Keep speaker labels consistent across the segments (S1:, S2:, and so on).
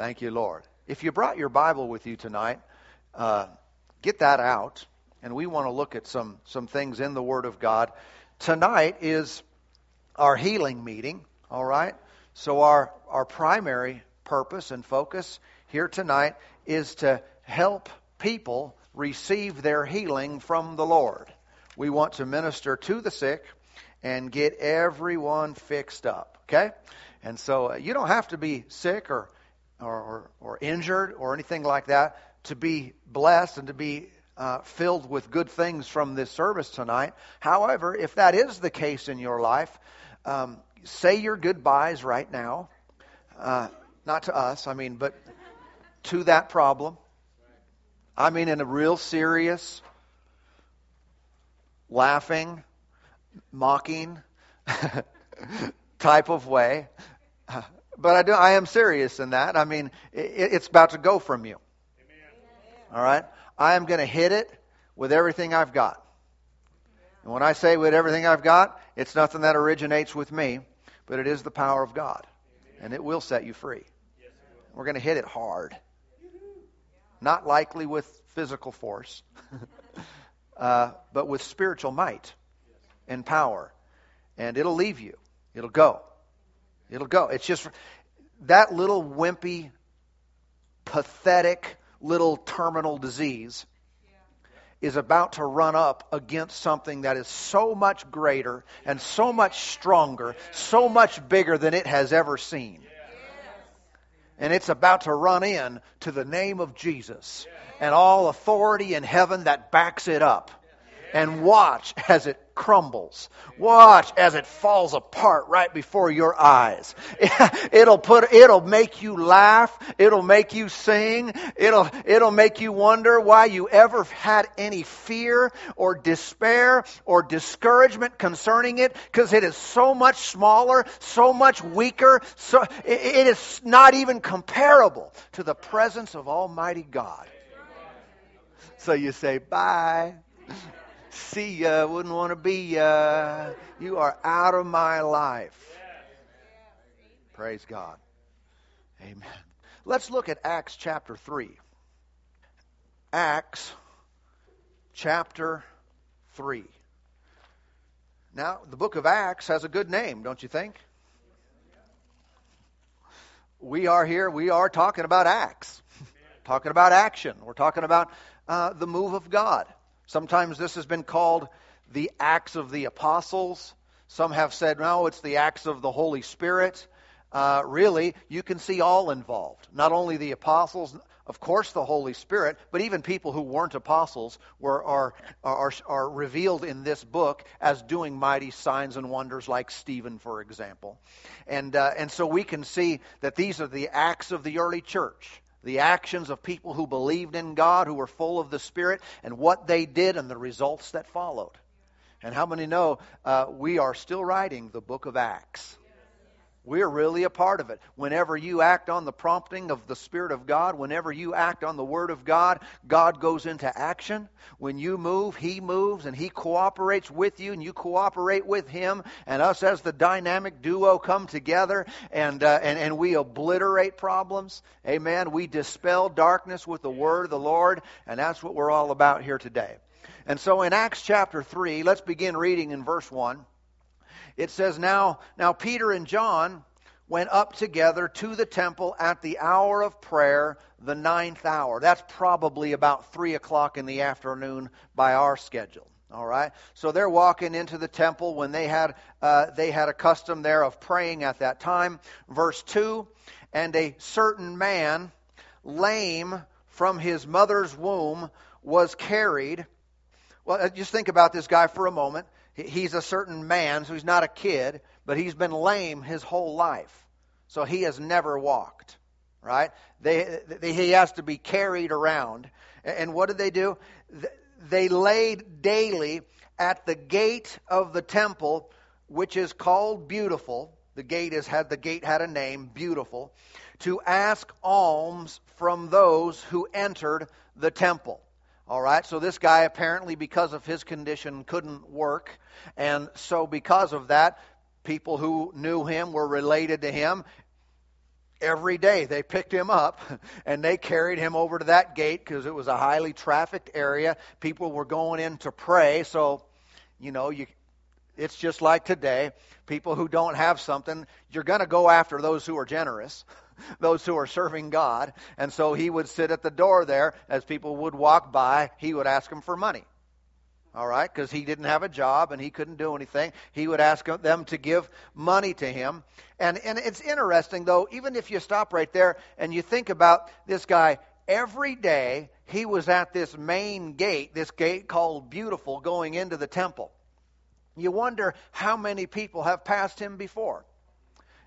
S1: Thank you, Lord. If you brought your Bible with you tonight, uh, get that out, and we want to look at some, some things in the Word of God. Tonight is our healing meeting, all right? So, our, our primary purpose and focus here tonight is to help people receive their healing from the Lord. We want to minister to the sick and get everyone fixed up, okay? And so uh, you don't have to be sick or, or, or, injured or anything like that to be blessed and to be uh, filled with good things from this service tonight. However, if that is the case in your life, um, say your goodbyes right now. Uh, not to us, I mean, but to that problem. I mean, in a real serious, laughing, mocking type of way. But I, do, I am serious in that. I mean, it, it's about to go from you. Amen. All right? I am going to hit it with everything I've got. And when I say with everything I've got, it's nothing that originates with me, but it is the power of God. And it will set you free. We're going to hit it hard. Not likely with physical force, uh, but with spiritual might and power. And it'll leave you. It'll go. It'll go. It's just that little wimpy, pathetic little terminal disease is about to run up against something that is so much greater and so much stronger, so much bigger than it has ever seen. And it's about to run in to the name of Jesus and all authority in heaven that backs it up and watch as it crumbles. Watch as it falls apart right before your eyes. It'll put, it'll make you laugh. It'll make you sing. It'll, it'll make you wonder why you ever had any fear or despair or discouragement concerning it because it is so much smaller, so much weaker. So it is not even comparable to the presence of Almighty God. So you say, bye see ya, wouldn't want to be ya. You are out of my life. Praise God. Amen. Let's look at Acts chapter 3. Acts chapter 3. Now, the book of Acts has a good name, don't you think? We are here, we are talking about Acts, talking about action. We're talking about uh, the move of God. Sometimes this has been called the Acts of the Apostles. Some have said, no, it's the Acts of the Holy Spirit. Uh, really, you can see all involved. Not only the apostles, of course, the Holy Spirit, but even people who weren't apostles were, are, are, are revealed in this book as doing mighty signs and wonders, like Stephen, for example. And, uh, and so we can see that these are the acts of the early church the actions of people who believed in God, who were full of the Spirit, and what they did and the results that followed. And how many know uh, we are still writing the book of Acts? We're really a part of it. Whenever you act on the prompting of the Spirit of God, whenever you act on the Word of God, God goes into action. When you move, He moves and He cooperates with you and you cooperate with Him. And us as the dynamic duo come together and, uh, and, and we obliterate problems. Amen. We dispel darkness with the Word of the Lord. And that's what we're all about here today. And so in Acts chapter 3, let's begin reading in verse 1 it says, Now, now Peter and John went up together to the temple at the hour of prayer, the ninth hour. That's probably about 3 o'clock in the afternoon by our schedule. All right, so they're walking into the temple when they had uh, they had a custom there of praying at that time. Verse two, and a certain man, lame from his mother's womb, was carried. Well, uh, just think about this guy for a moment. He's a certain man, so he's not a kid, but he's been lame his whole life. So he has never walked, right? They, they, he has to be carried around. And what did they do? They laid daily at the gate of the temple, which is called Beautiful. The gate is had the gate had a name, Beautiful, to ask alms from those who entered the temple. All right, so this guy apparently, because of his condition, couldn't work. And so, because of that, people who knew him were related to him, every day they picked him up and they carried him over to that gate because it was a highly trafficked area. People were going in to pray, so you know you. It's just like today. People who don't have something, you're going to go after those who are generous, those who are serving God. And so he would sit at the door there as people would walk by. He would ask them for money all right, because he didn't have a job and he couldn't do anything. He would ask them to give money to him. And, and it's interesting, though, even if you stop right there and you think about this guy, every day he was at this main gate, this gate called Beautiful, going into the temple. You wonder how many people have passed him before.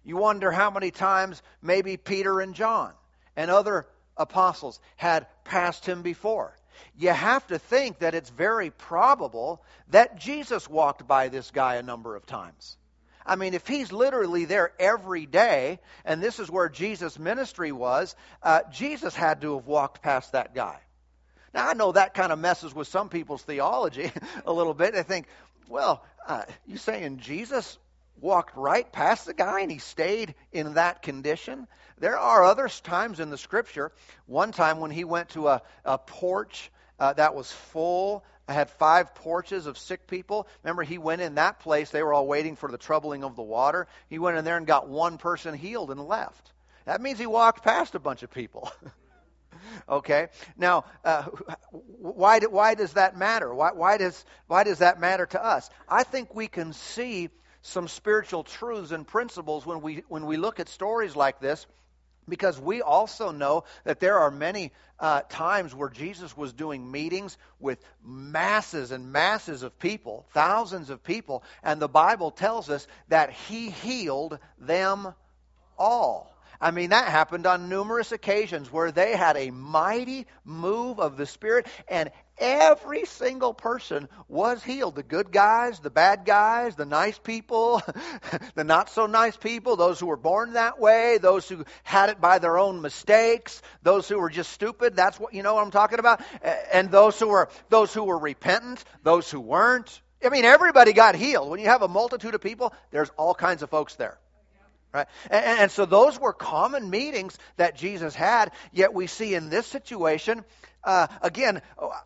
S1: You wonder how many times maybe Peter and John and other apostles had passed him before you have to think that it's very probable that Jesus walked by this guy a number of times. I mean, if he's literally there every day, and this is where Jesus' ministry was, uh, Jesus had to have walked past that guy. Now, I know that kind of messes with some people's theology a little bit. They think, well, uh, you saying Jesus walked right past the guy and he stayed in that condition? There are other times in the scripture. One time when he went to a, a porch uh, that was full, I had five porches of sick people. Remember, he went in that place. They were all waiting for the troubling of the water. He went in there and got one person healed and left. That means he walked past a bunch of people. okay now uh, why, do, why does that matter why, why, does, why does that matter to us i think we can see some spiritual truths and principles when we when we look at stories like this because we also know that there are many uh, times where Jesus was doing meetings with masses and masses of people, thousands of people, and the Bible tells us that he healed them all. I mean, that happened on numerous occasions where they had a mighty move of the Spirit, and every single person was healed. The good guys, the bad guys, the nice people, the not so nice people, those who were born that way, those who had it by their own mistakes, those who were just stupid. That's what you know what I'm talking about. And those who were those who were repentant, those who weren't. I mean, everybody got healed. When you have a multitude of people, there's all kinds of folks there. Right? And, and, so those were common meetings that Jesus had, yet we see in this situation, uh, again,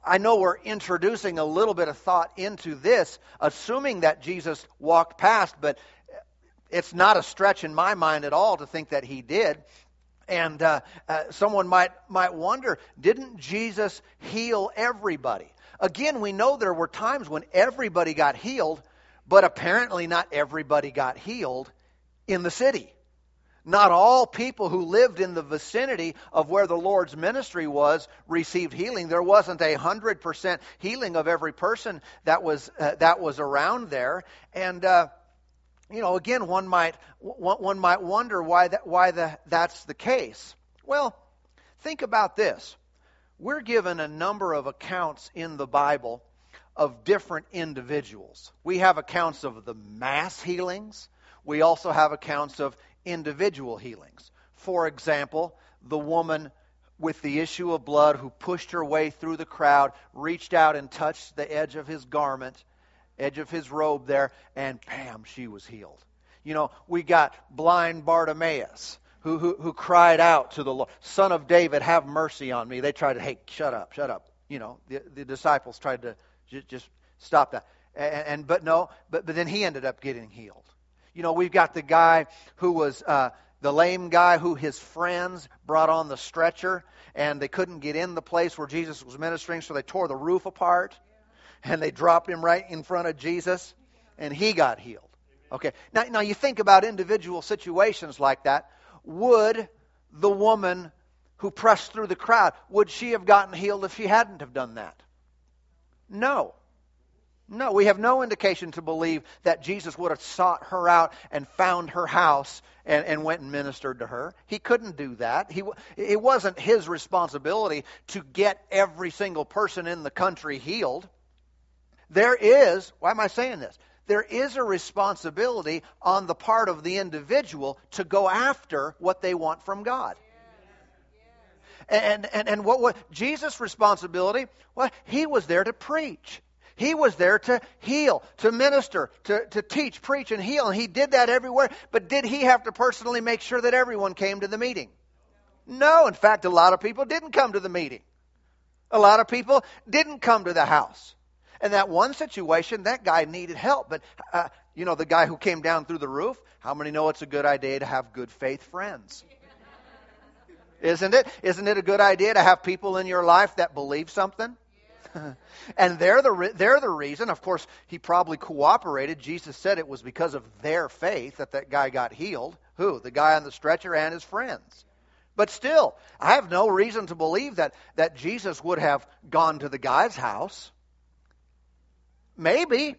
S1: I know we're introducing a little bit of thought into this, assuming that Jesus walked past, but it's not a stretch in my mind at all to think that he did. And uh, uh, someone might might wonder, didn't Jesus heal everybody? Again, we know there were times when everybody got healed, but apparently not everybody got healed in the city. Not all people who lived in the vicinity of where the Lord's ministry was received healing. There wasn't a hundred percent healing of every person that was uh, that was around there, and uh, you know, again, one might one, might wonder why that why the, that's the case. Well, think about this: we're given a number of accounts in the Bible of different individuals. We have accounts of the mass healings we also have accounts of individual healings. For example, the woman with the issue of blood who pushed her way through the crowd, reached out and touched the edge of his garment, edge of his robe there, and bam, she was healed. You know, we got blind Bartimaeus. Who, who, who cried out to the Lord, Son of David, have mercy on me. They tried to, hey, shut up, shut up. You know, the, the disciples tried to just, just stop that. And, and, but no, but, but then he ended up getting healed. You know, we've got the guy who was uh, the lame guy who his friends brought on the stretcher, and they couldn't get in the place where Jesus was ministering, so they tore the roof apart, and they dropped him right in front of Jesus, and he got healed. Okay, now, now you think about individual situations like that. Would the woman who pressed through the crowd, would she have gotten healed if she hadn't have done that? No. No, we have no indication to believe that Jesus would have sought her out and found her house and, and went and ministered to her. He couldn't do that. He, it wasn't his responsibility to get every single person in the country healed. There is, why am I saying this? There is a responsibility on the part of the individual to go after what they want from God. And, and, and what was Jesus' responsibility? Well, he was there to preach. He was there to heal, to minister, to, to teach, preach, and heal. And he did that everywhere. But did he have to personally make sure that everyone came to the meeting? No. In fact, a lot of people didn't come to the meeting. A lot of people didn't come to the house. In that one situation, that guy needed help. But, uh, you know, the guy who came down through the roof, how many know it's a good idea to have good faith friends? Isn't it? Isn't it a good idea to have people in your life that believe something? and they're the, they're the reason. Of course, he probably cooperated. Jesus said it was because of their faith that that guy got healed. Who? The guy on the stretcher and his friends. But still, I have no reason to believe that, that Jesus would have gone to the guy's house. Maybe.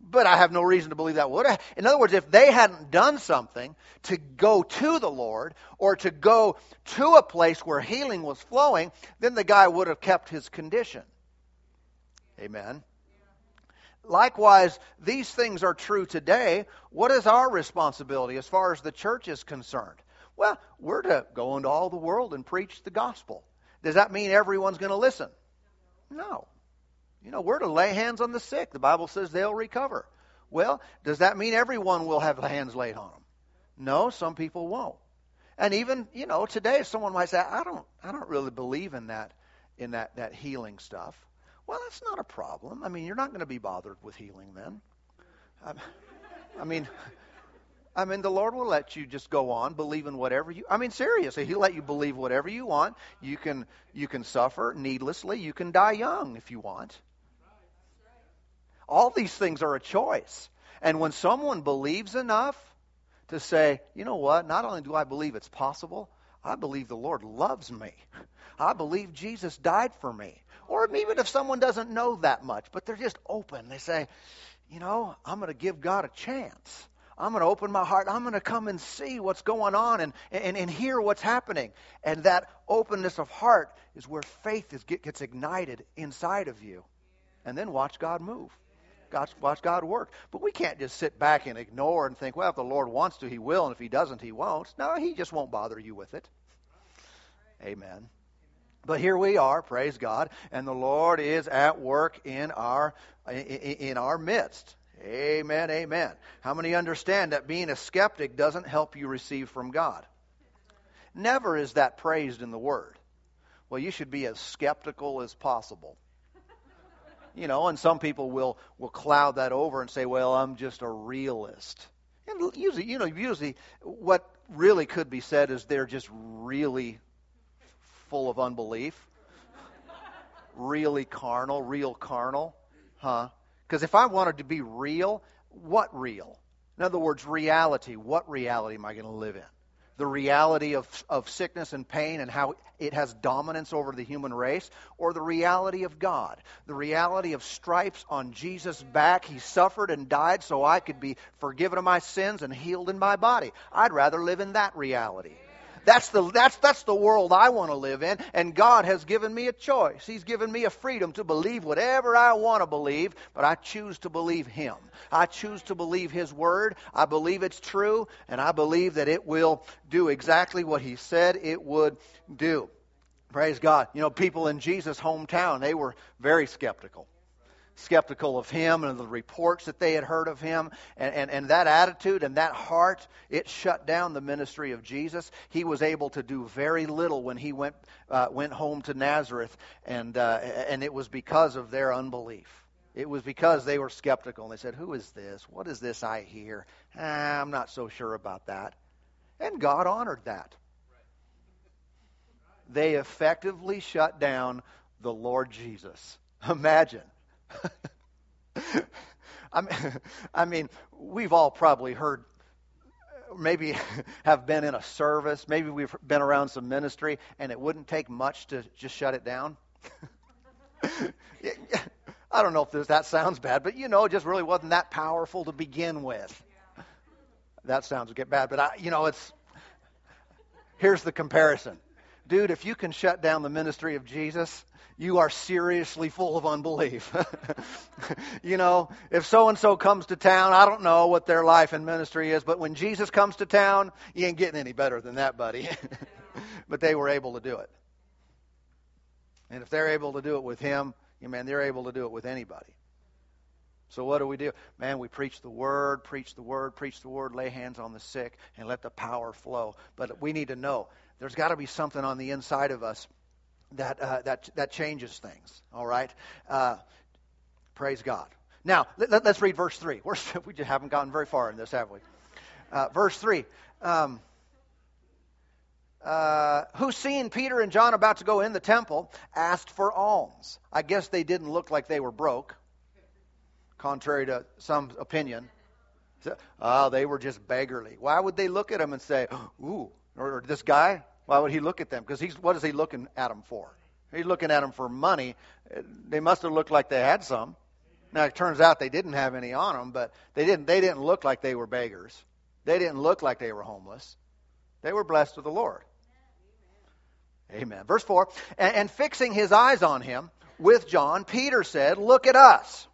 S1: But I have no reason to believe that would. Have. In other words, if they hadn't done something to go to the Lord or to go to a place where healing was flowing, then the guy would have kept his condition. Amen. Likewise, these things are true today. What is our responsibility as far as the church is concerned? Well, we're to go into all the world and preach the gospel. Does that mean everyone's going to listen? No. You know, we're to lay hands on the sick. The Bible says they'll recover. Well, does that mean everyone will have hands laid on them? No, some people won't. And even, you know, today someone might say, I don't I don't really believe in that in that, that healing stuff. Well, that's not a problem. I mean, you're not going to be bothered with healing then. I, I mean, I mean, the Lord will let you just go on believing whatever you. I mean, seriously, He'll let you believe whatever you want. You can you can suffer needlessly. You can die young if you want. All these things are a choice. And when someone believes enough to say, you know what, not only do I believe it's possible, I believe the Lord loves me. I believe Jesus died for me. Or even if someone doesn't know that much, but they're just open, they say, you know, I'm going to give God a chance. I'm going to open my heart. I'm going to come and see what's going on and, and, and hear what's happening. And that openness of heart is where faith is, gets ignited inside of you. And then watch God move. Watch God work. But we can't just sit back and ignore and think, well, if the Lord wants to, He will, and if He doesn't, He won't. No, He just won't bother you with it. Amen. But here we are, praise God, and the Lord is at work in our in our midst. Amen, amen. How many understand that being a skeptic doesn't help you receive from God? Never is that praised in the Word. Well, you should be as skeptical as possible you know, and some people will will cloud that over and say, "Well, I'm just a realist." And usually, you know, usually what really could be said is they're just really full of unbelief, really carnal, real carnal, huh? Because if I wanted to be real, what real? In other words, reality. What reality am I going to live in? The reality of, of sickness and pain and how it has dominance over the human race, or the reality of God, the reality of stripes on Jesus' back. He suffered and died so I could be forgiven of my sins and healed in my body. I'd rather live in that reality. That's the, that's, that's the world I want to live in, and God has given me a choice. He's given me a freedom to believe whatever I want to believe, but I choose to believe Him. I choose to believe His Word. I believe it's true, and I believe that it will do exactly what He said it would do. Praise God. You know, people in Jesus' hometown, they were very skeptical skeptical of him and the reports that they had heard of him. And, and, and that attitude and that heart, it shut down the ministry of Jesus. He was able to do very little when he went, uh, went home to Nazareth, and, uh, and it was because of their unbelief. It was because they were skeptical and they said, Who is this? What is this I hear? Ah, I'm not so sure about that. And God honored that. They effectively shut down the Lord Jesus. Imagine I mean, we've all probably heard, maybe have been in a service, maybe we've been around some ministry, and it wouldn't take much to just shut it down. I don't know if this, that sounds bad, but you know, it just really wasn't that powerful to begin with. That sounds get bad, but I, you know, it's here's the comparison, dude. If you can shut down the ministry of Jesus, you are seriously full of unbelief. you know, if so and so comes to town, I don't know what their life and ministry is, but when Jesus comes to town, you ain't getting any better than that, buddy. but they were able to do it. And if they're able to do it with him, you man, they're able to do it with anybody. So what do we do? Man, we preach the word, preach the word, preach the word, lay hands on the sick, and let the power flow. But we need to know there's got to be something on the inside of us that uh, that that changes things. All right, uh, praise God. Now let, us read verse three. We're, we just haven't gotten very far in this, have we? Uh, verse three. Um, uh, who seeing Peter and John about to go in the temple asked for alms. I guess they didn't look like they were broke, contrary to some opinion. Oh, they were just beggarly. Why would they look at him and say, "Ooh," or, or this guy? Why would he look at them? Because he's what is he looking at them for? He's looking at them for money. They must have looked like they had some. Now it turns out they didn't have any on them, but they didn't. They didn't look like they were beggars. They didn't look like they were homeless. They were blessed with the Lord. Amen. Verse 4 and, and fixing his eyes on him with John, Peter said, Look at us.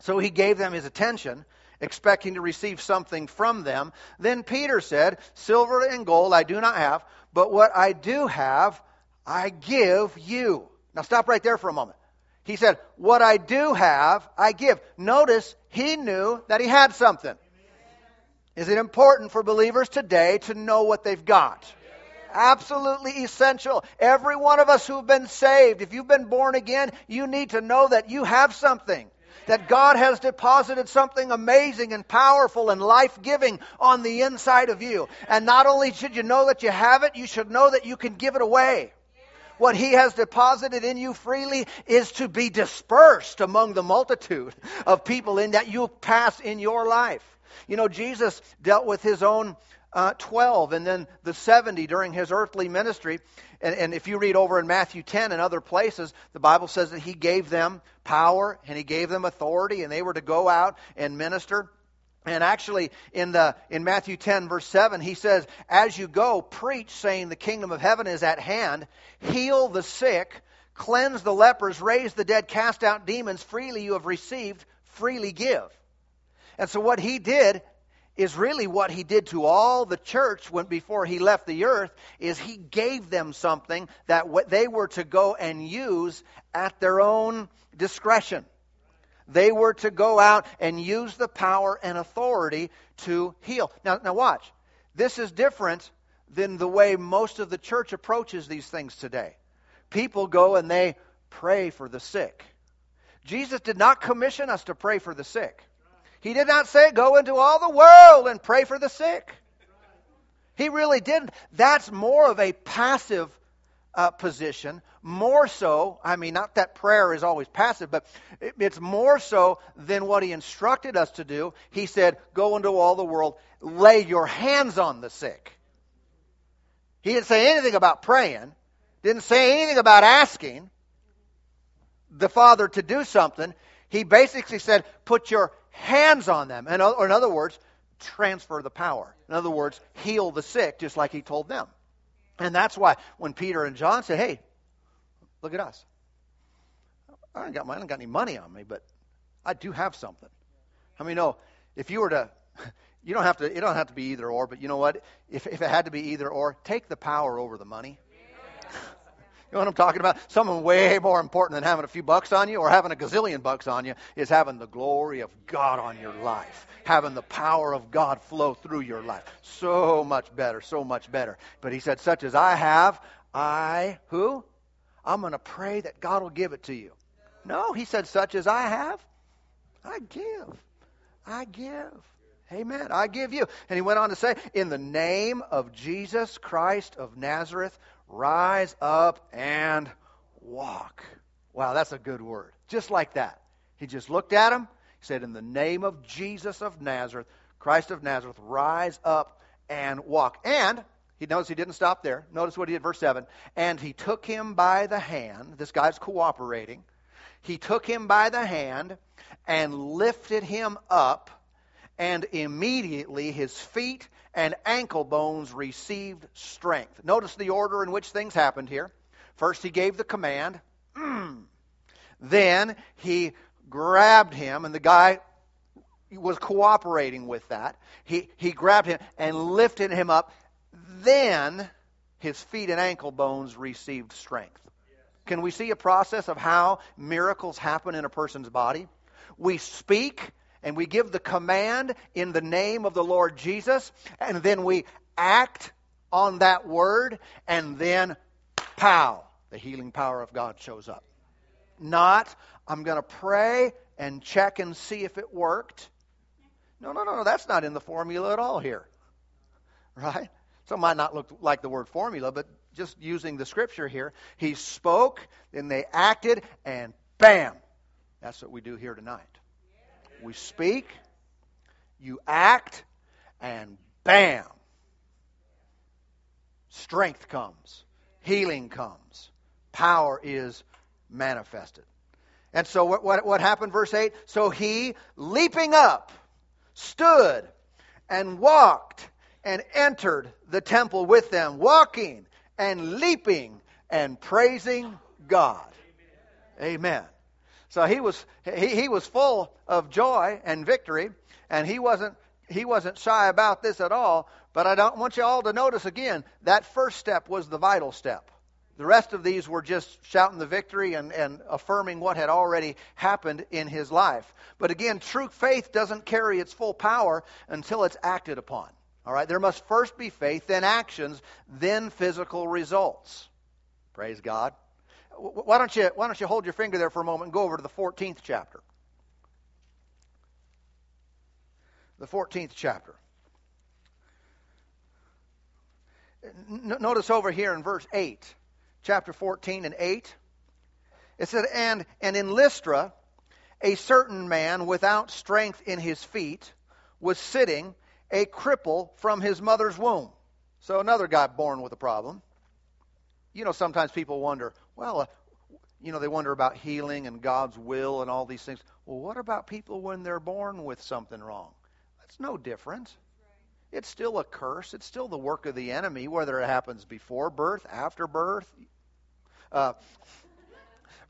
S1: So he gave them his attention, expecting to receive something from them. Then Peter said, Silver and gold I do not have, but what I do have, I give you. Now stop right there for a moment. He said, What I do have, I give. Notice he knew that he had something. Is it important for believers today to know what they've got? Absolutely essential. Every one of us who've been saved, if you've been born again, you need to know that you have something. That God has deposited something amazing and powerful and life giving on the inside of you. And not only should you know that you have it, you should know that you can give it away. What He has deposited in you freely is to be dispersed among the multitude of people in that you pass in your life. You know, Jesus dealt with His own uh, 12 and then the 70 during his earthly ministry. And, and if you read over in Matthew 10 and other places, the Bible says that he gave them power and he gave them authority and they were to go out and minister. And actually, in, the, in Matthew 10, verse 7, he says, As you go, preach, saying, The kingdom of heaven is at hand, heal the sick, cleanse the lepers, raise the dead, cast out demons. Freely you have received, freely give. And so, what he did is really what he did to all the church when before he left the earth is he gave them something that what they were to go and use at their own discretion. They were to go out and use the power and authority to heal. Now now watch. This is different than the way most of the church approaches these things today. People go and they pray for the sick. Jesus did not commission us to pray for the sick he did not say, go into all the world and pray for the sick. He really didn't. That's more of a passive uh, position. More so, I mean, not that prayer is always passive, but it, it's more so than what he instructed us to do. He said, go into all the world, lay your hands on the sick. He didn't say anything about praying, didn't say anything about asking the Father to do something. He basically said, put your hands on them. And, or in other words, transfer the power. In other words, heal the sick, just like he told them. And that's why when Peter and John said, hey, look at us. I don't got, I don't got any money on me, but I do have something. I mean, no, if you were to, you don't have to, it don't have to be either or, but you know what? If, if it had to be either or, take the power over the money. Know what I'm talking about? Something way more important than having a few bucks on you or having a gazillion bucks on you is having the glory of God on your life, having the power of God flow through your life. So much better, so much better. But he said, such as I have, I, who? I'm going to pray that God will give it to you. No, he said, such as I have, I give. I give. Amen. I give you. And he went on to say, in the name of Jesus Christ of Nazareth, rise up and walk. Wow, that's a good word. Just like that. He just looked at him. He said, In the name of Jesus of Nazareth, Christ of Nazareth, rise up and walk. And he notice he didn't stop there. Notice what he did, verse 7. And he took him by the hand. This guy's cooperating. He took him by the hand and lifted him up, and immediately his feet and ankle bones received strength. Notice the order in which things happened here. First, he gave the command. Hmm. then he grabbed him, and the guy was cooperating with that. He, he grabbed him and lifted him up. Then his feet and ankle bones received strength. Can we see a process of how miracles happen in a person's body? We speak and we give the command in the name of the Lord Jesus, and then we act on that word, and then, pow, the healing power of God shows up. Not, I'm going to pray and check and see if it worked. No, no, no, no, that's not in the formula at all here. Right? So it might not look like the word formula, but just using the scripture here, he spoke, then they acted, and bam! That's what we do here tonight. We speak, you act, and bam! Strength comes, healing comes, power is manifested. And so what, what, what happened, verse 8? So he, leaping up, stood and walked and entered the temple with them, walking and leaping and praising God. Amen. So he was he, he was full of joy and victory, and he wasn't he wasn't shy about this at all. But I don't want you all to notice again that first step was the vital step. The rest of these were just shouting the victory and, and affirming what had already happened in his life. But again, true faith doesn't carry its full power until it's acted upon. All right, there must first be faith, then actions, then physical results. Praise God. Why don't you why don't you hold your finger there for a moment and go over to the 14th chapter. The 14th chapter. Notice over here in verse 8, chapter 14 and 8. It said, and, and in Lystra, a certain man without strength in his feet was sitting a cripple from his mother's womb. So another guy born with a problem. You know, sometimes people wonder, well, uh, you know, they wonder about healing and God's will and all these things. Well, what about people when they're born with something wrong? That's no different. It's still a curse. It's still the work of the enemy, whether it happens before birth, after birth. Uh,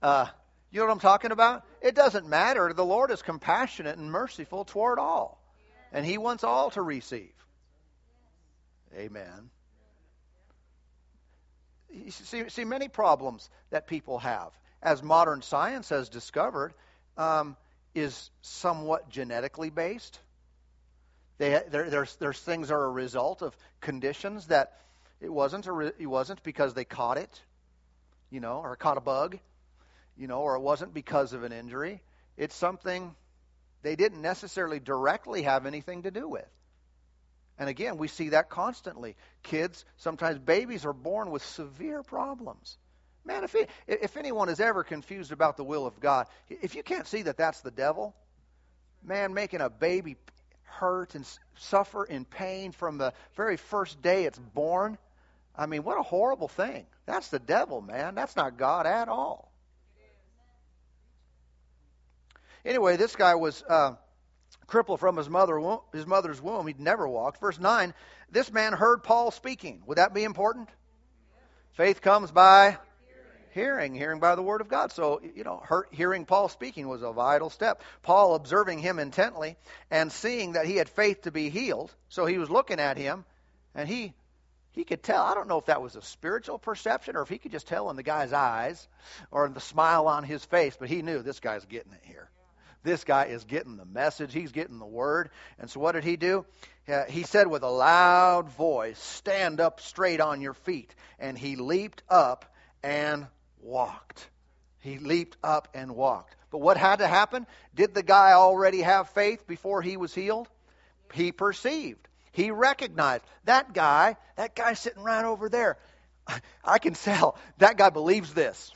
S1: uh, you know what I'm talking about? It doesn't matter. The Lord is compassionate and merciful toward all and He wants all to receive. Amen. You see, see many problems that people have, as modern science has discovered, um, is somewhat genetically based. They, there, there's, there's things are a result of conditions that it wasn't, a, it wasn't because they caught it, you know, or caught a bug, you know, or it wasn't because of an injury. It's something they didn't necessarily directly have anything to do with. And again, we see that constantly. Kids, sometimes babies are born with severe problems. Man, if, it, if anyone is ever confused about the will of God, if you can't see that that's the devil, man, making a baby hurt and suffer in pain from the very first day it's born, I mean, what a horrible thing. That's the devil, man. That's not God at all. Anyway, this guy was uh, crippled from his mother his mother's womb. He'd never walked. Verse nine. This man heard Paul speaking. Would that be important? Faith comes by hearing, hearing by the word of God. So, you know, hearing Paul speaking was a vital step. Paul observing him intently and seeing that he had faith to be healed. So he was looking at him and he he could tell. I don't know if that was a spiritual perception or if he could just tell in the guy's eyes or in the smile on his face, but he knew this guy's getting it here. This guy is getting the message. He's getting the word. And so what did he do? Uh, he said with a loud voice, Stand up straight on your feet. And he leaped up and walked. He leaped up and walked. But what had to happen? Did the guy already have faith before he was healed? He perceived. He recognized that guy, that guy sitting right over there. I can tell that guy believes this.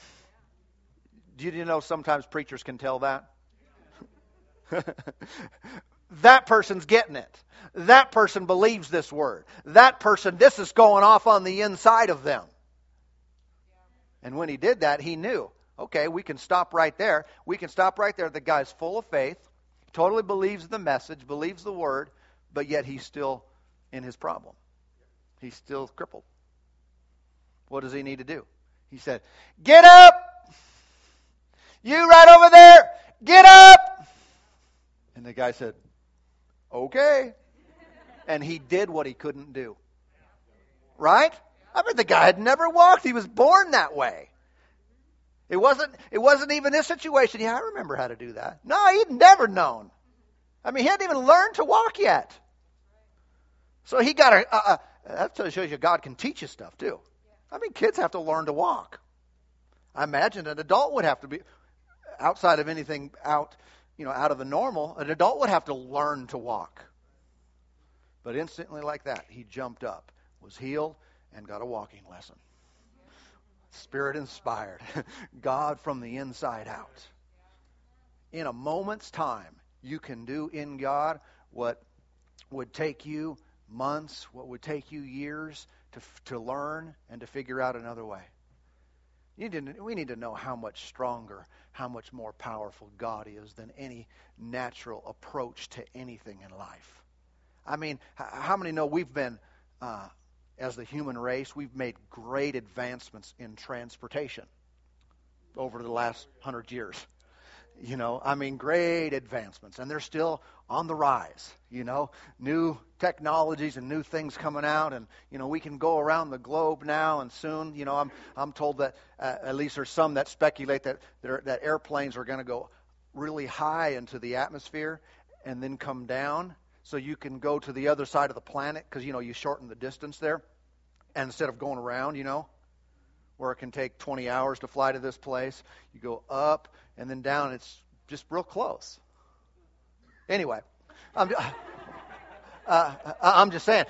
S1: Do you know sometimes preachers can tell that? that person's getting it. That person believes this word. That person, this is going off on the inside of them. And when he did that, he knew, okay, we can stop right there. We can stop right there. The guy's full of faith, totally believes the message, believes the word, but yet he's still in his problem. He's still crippled. What does he need to do? He said, Get up! You right over there! Get up! And the guy said, Okay. And he did what he couldn't do. Right? I mean, the guy had never walked. He was born that way. It wasn't, it wasn't even this situation. Yeah, I remember how to do that. No, he'd never known. I mean, he hadn't even learned to walk yet. So he got a, uh, uh, that shows you God can teach you stuff too. I mean, kids have to learn to walk. I imagine an adult would have to be, outside of anything out, you know, out of the normal, an adult would have to learn to walk. But instantly, like that, he jumped up, was healed, and got a walking lesson. Spirit inspired. God from the inside out. In a moment's time, you can do in God what would take you months, what would take you years to, to learn and to figure out another way. To, we need to know how much stronger, how much more powerful God is than any natural approach to anything in life. I mean, how many know we've been uh, as the human race, we've made great advancements in transportation over the last hundred years. You know, I mean, great advancements, and they're still on the rise. You know, new technologies and new things coming out, and you know, we can go around the globe now, and soon, you know, I'm I'm told that uh, at least there's some that speculate that that airplanes are going to go really high into the atmosphere and then come down. So you can go to the other side of the planet because you know you shorten the distance there and instead of going around you know where it can take 20 hours to fly to this place you go up and then down it's just real close anyway i'm, uh, I'm just saying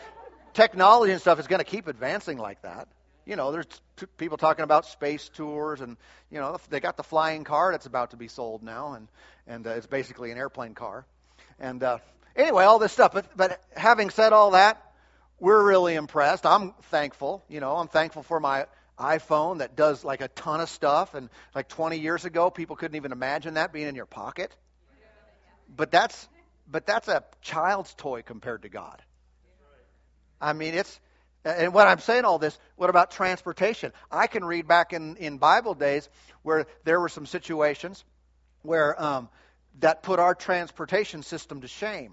S1: technology and stuff is going to keep advancing like that you know there's t- people talking about space tours and you know they got the flying car that's about to be sold now and and uh, it's basically an airplane car and uh, Anyway, all this stuff. But, but having said all that, we're really impressed. I'm thankful. You know, I'm thankful for my iPhone that does like a ton of stuff. And like 20 years ago, people couldn't even imagine that being in your pocket. But that's but that's a child's toy compared to God. I mean, it's and what I'm saying all this, what about transportation? I can read back in, in Bible days where there were some situations where um, that put our transportation system to shame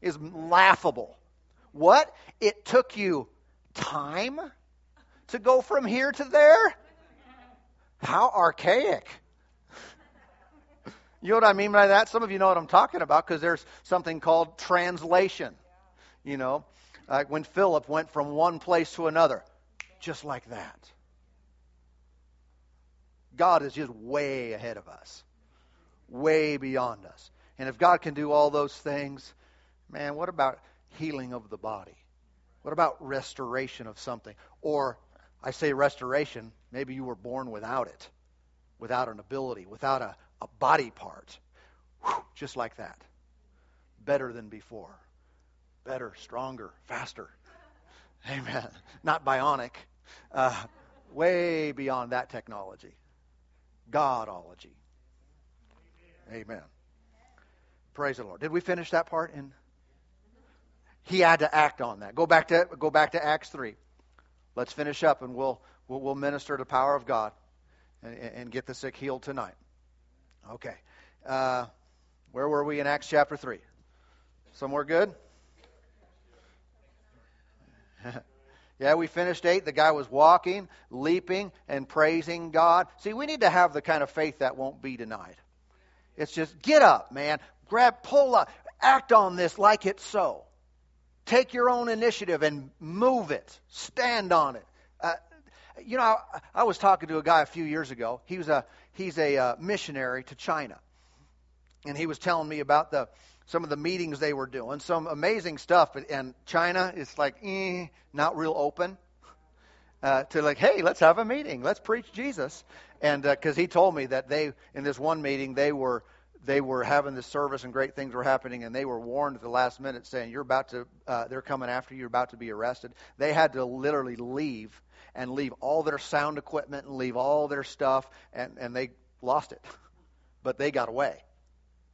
S1: is laughable. What? It took you time to go from here to there? How archaic. You know what I mean by that? Some of you know what I'm talking about because there's something called translation. You know, like when Philip went from one place to another, just like that. God is just way ahead of us way beyond us. And if God can do all those things, man, what about healing of the body? What about restoration of something? Or I say restoration, maybe you were born without it, without an ability, without a, a body part. Whew, just like that. Better than before. Better, stronger, faster. Amen. Not bionic. Uh, way beyond that technology. Godology. Amen. Praise the Lord. Did we finish that part? In he had to act on that. Go back to go back to Acts three. Let's finish up, and we'll we'll, we'll minister the power of God and, and, get the sick healed tonight. Okay. Uh, where were we in Acts chapter three? Somewhere good. yeah, we finished eight. The guy was walking, leaping, and praising God. See, we need to have the kind of faith that won't be denied. It's just get up, man. Grab, pull up, act on this like it's so. Take your own initiative and move it. Stand on it. Uh, you know, I, I, was talking to a guy a few years ago. He was a he's a uh, missionary to China, and he was telling me about the some of the meetings they were doing, some amazing stuff. And China is like eh, not real open uh, to like, hey, let's have a meeting, let's preach Jesus and because uh, he told me that they in this one meeting they were they were having this service and great things were happening and they were warned at the last minute saying you're about to uh, they're coming after you. You're about to be arrested. They had to literally leave and leave all their sound equipment and leave all their stuff and and they lost it. But they got away.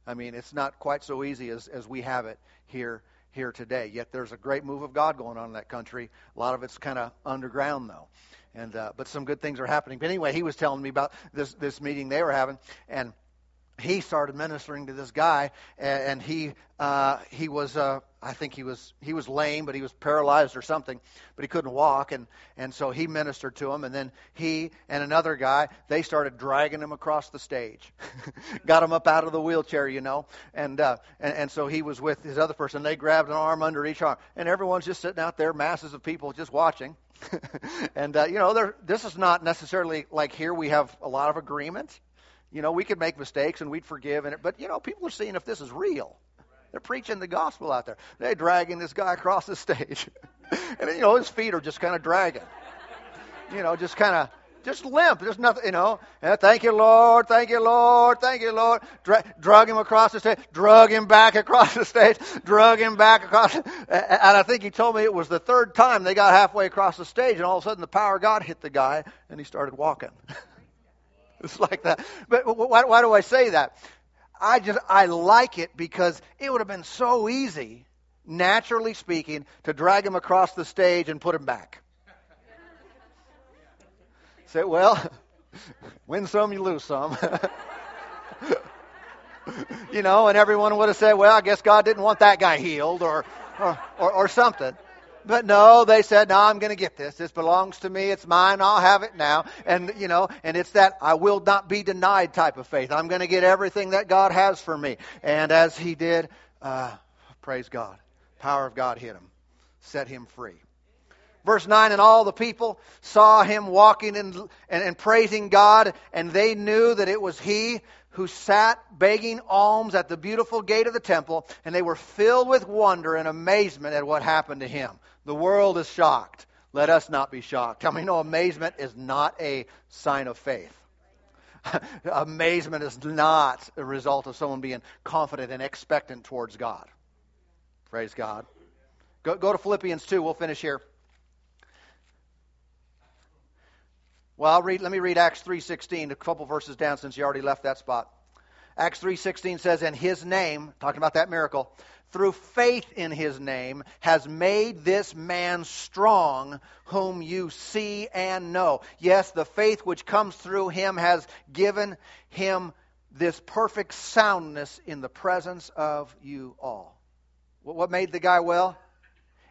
S1: I mean it's not quite so easy as as we have it here here today. Yet there's a great move of god going on in that country. A lot of it's kind of underground though. And uh, but some good things are happening. But anyway, he was telling me about this this meeting they were having, and he started ministering to this guy, and, he uh, he was uh, I think he was he was lame, but he was paralyzed or something, but he couldn't walk, and and so he ministered to him, and then he and another guy they started dragging him across the stage, got him up out of the wheelchair, you know, and uh, and and so he was with his other person. They grabbed an arm under each arm, and everyone's just sitting out there, masses of people just watching. and uh, you know, this is not necessarily like here we have a lot of agreement you know, we could make mistakes and we'd forgive, and it, but you know, people are seeing if this is real. They're preaching the gospel out there. They're dragging this guy across the stage, and you know his feet are just kind of dragging. You know, just kind of just limp. There's nothing, you know. And thank you, Lord. Thank you, Lord. Thank you, Lord. Dra- drug him across the stage. Drug him back across the stage. Drug him back across. And I think he told me it was the third time they got halfway across the stage, and all of a sudden the power of God hit the guy, and he started walking. it's like that. But why, why do I say that? I just I like it because it would have been so easy, naturally speaking, to drag him across the stage and put him back. Say, well, win some, you lose some. you know, and everyone would have said, well, I guess God didn't want that guy healed or, or, or, or something. But no, they said, no, I'm going to get this. This belongs to me. It's mine. I'll have it now. And, you know, and it's that I will not be denied type of faith. I'm going to get everything that God has for me. And as he did, uh, praise God. Power of God hit him, set him free. Verse 9, and all the people saw him walking and, and, and praising God, and they knew that it was he who sat begging alms at the beautiful gate of the temple, and they were filled with wonder and amazement at what happened to him. The world is shocked. Let us not be shocked. I mean, no, amazement is not a sign of faith. amazement is not a result of someone being confident and expectant towards God. Praise God. Go, go to Philippians 2. We'll finish here. Well, I'll read, let me read Acts 3.16, a couple verses down since you already left that spot. Acts 3.16 says, And his name, talking about that miracle, through faith in his name, has made this man strong, whom you see and know. Yes, the faith which comes through him has given him this perfect soundness in the presence of you all. What made the guy well?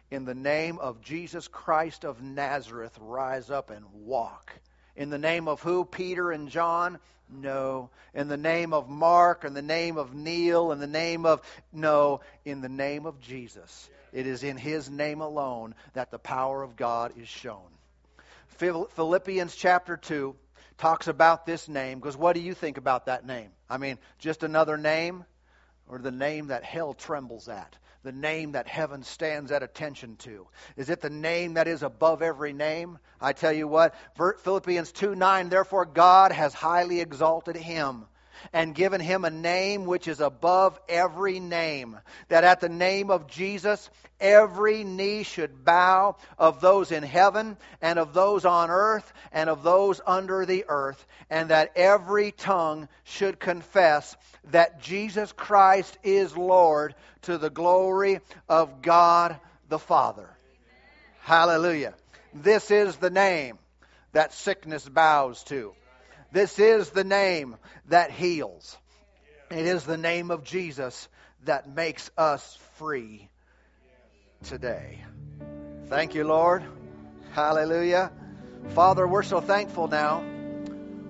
S1: In the name of Jesus Christ of Nazareth, rise up and walk. In the name of who? Peter and John? No. In the name of Mark, in the name of Neil, in the name of. No. In the name of Jesus. It is in his name alone that the power of God is shown. Philippians chapter 2 talks about this name because what do you think about that name? I mean, just another name or the name that hell trembles at? The name that heaven stands at attention to? Is it the name that is above every name? I tell you what, Philippians 2 9, therefore God has highly exalted him and given him a name which is above every name, that at the name of Jesus every knee should bow of those in heaven and of those on earth and of those under the earth, and that every tongue should confess that Jesus Christ is Lord to the glory of God the Father. Hallelujah. This is the name that sickness bows to. This is the name that heals. It is the name of Jesus that makes us free today. Thank you, Lord. Hallelujah. Father, we're so thankful now.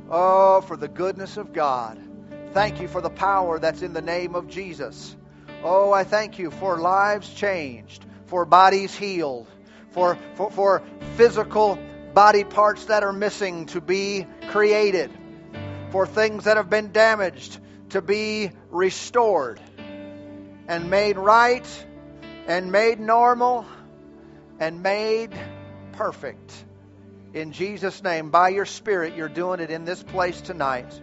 S1: Oh, for the goodness of God. Thank you for the power that's in the name of Jesus. Oh, I thank you for lives changed, for bodies healed, for, for, for physical body parts that are missing to be created, for things that have been damaged to be restored and made right and made normal and made perfect. In Jesus' name, by your Spirit, you're doing it in this place tonight.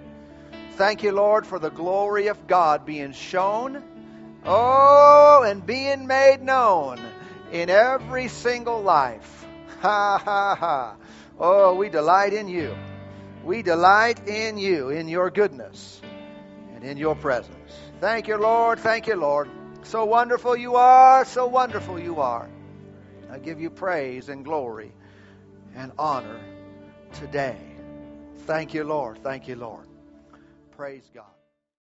S1: Thank you, Lord, for the glory of God being shown, oh, and being made known in every single life. Ha, ha, ha. Oh, we delight in you. We delight in you, in your goodness, and in your presence. Thank you, Lord. Thank you, Lord. So wonderful you are. So wonderful you are. I give you praise and glory and honor today. Thank you, Lord. Thank you, Lord. Praise God.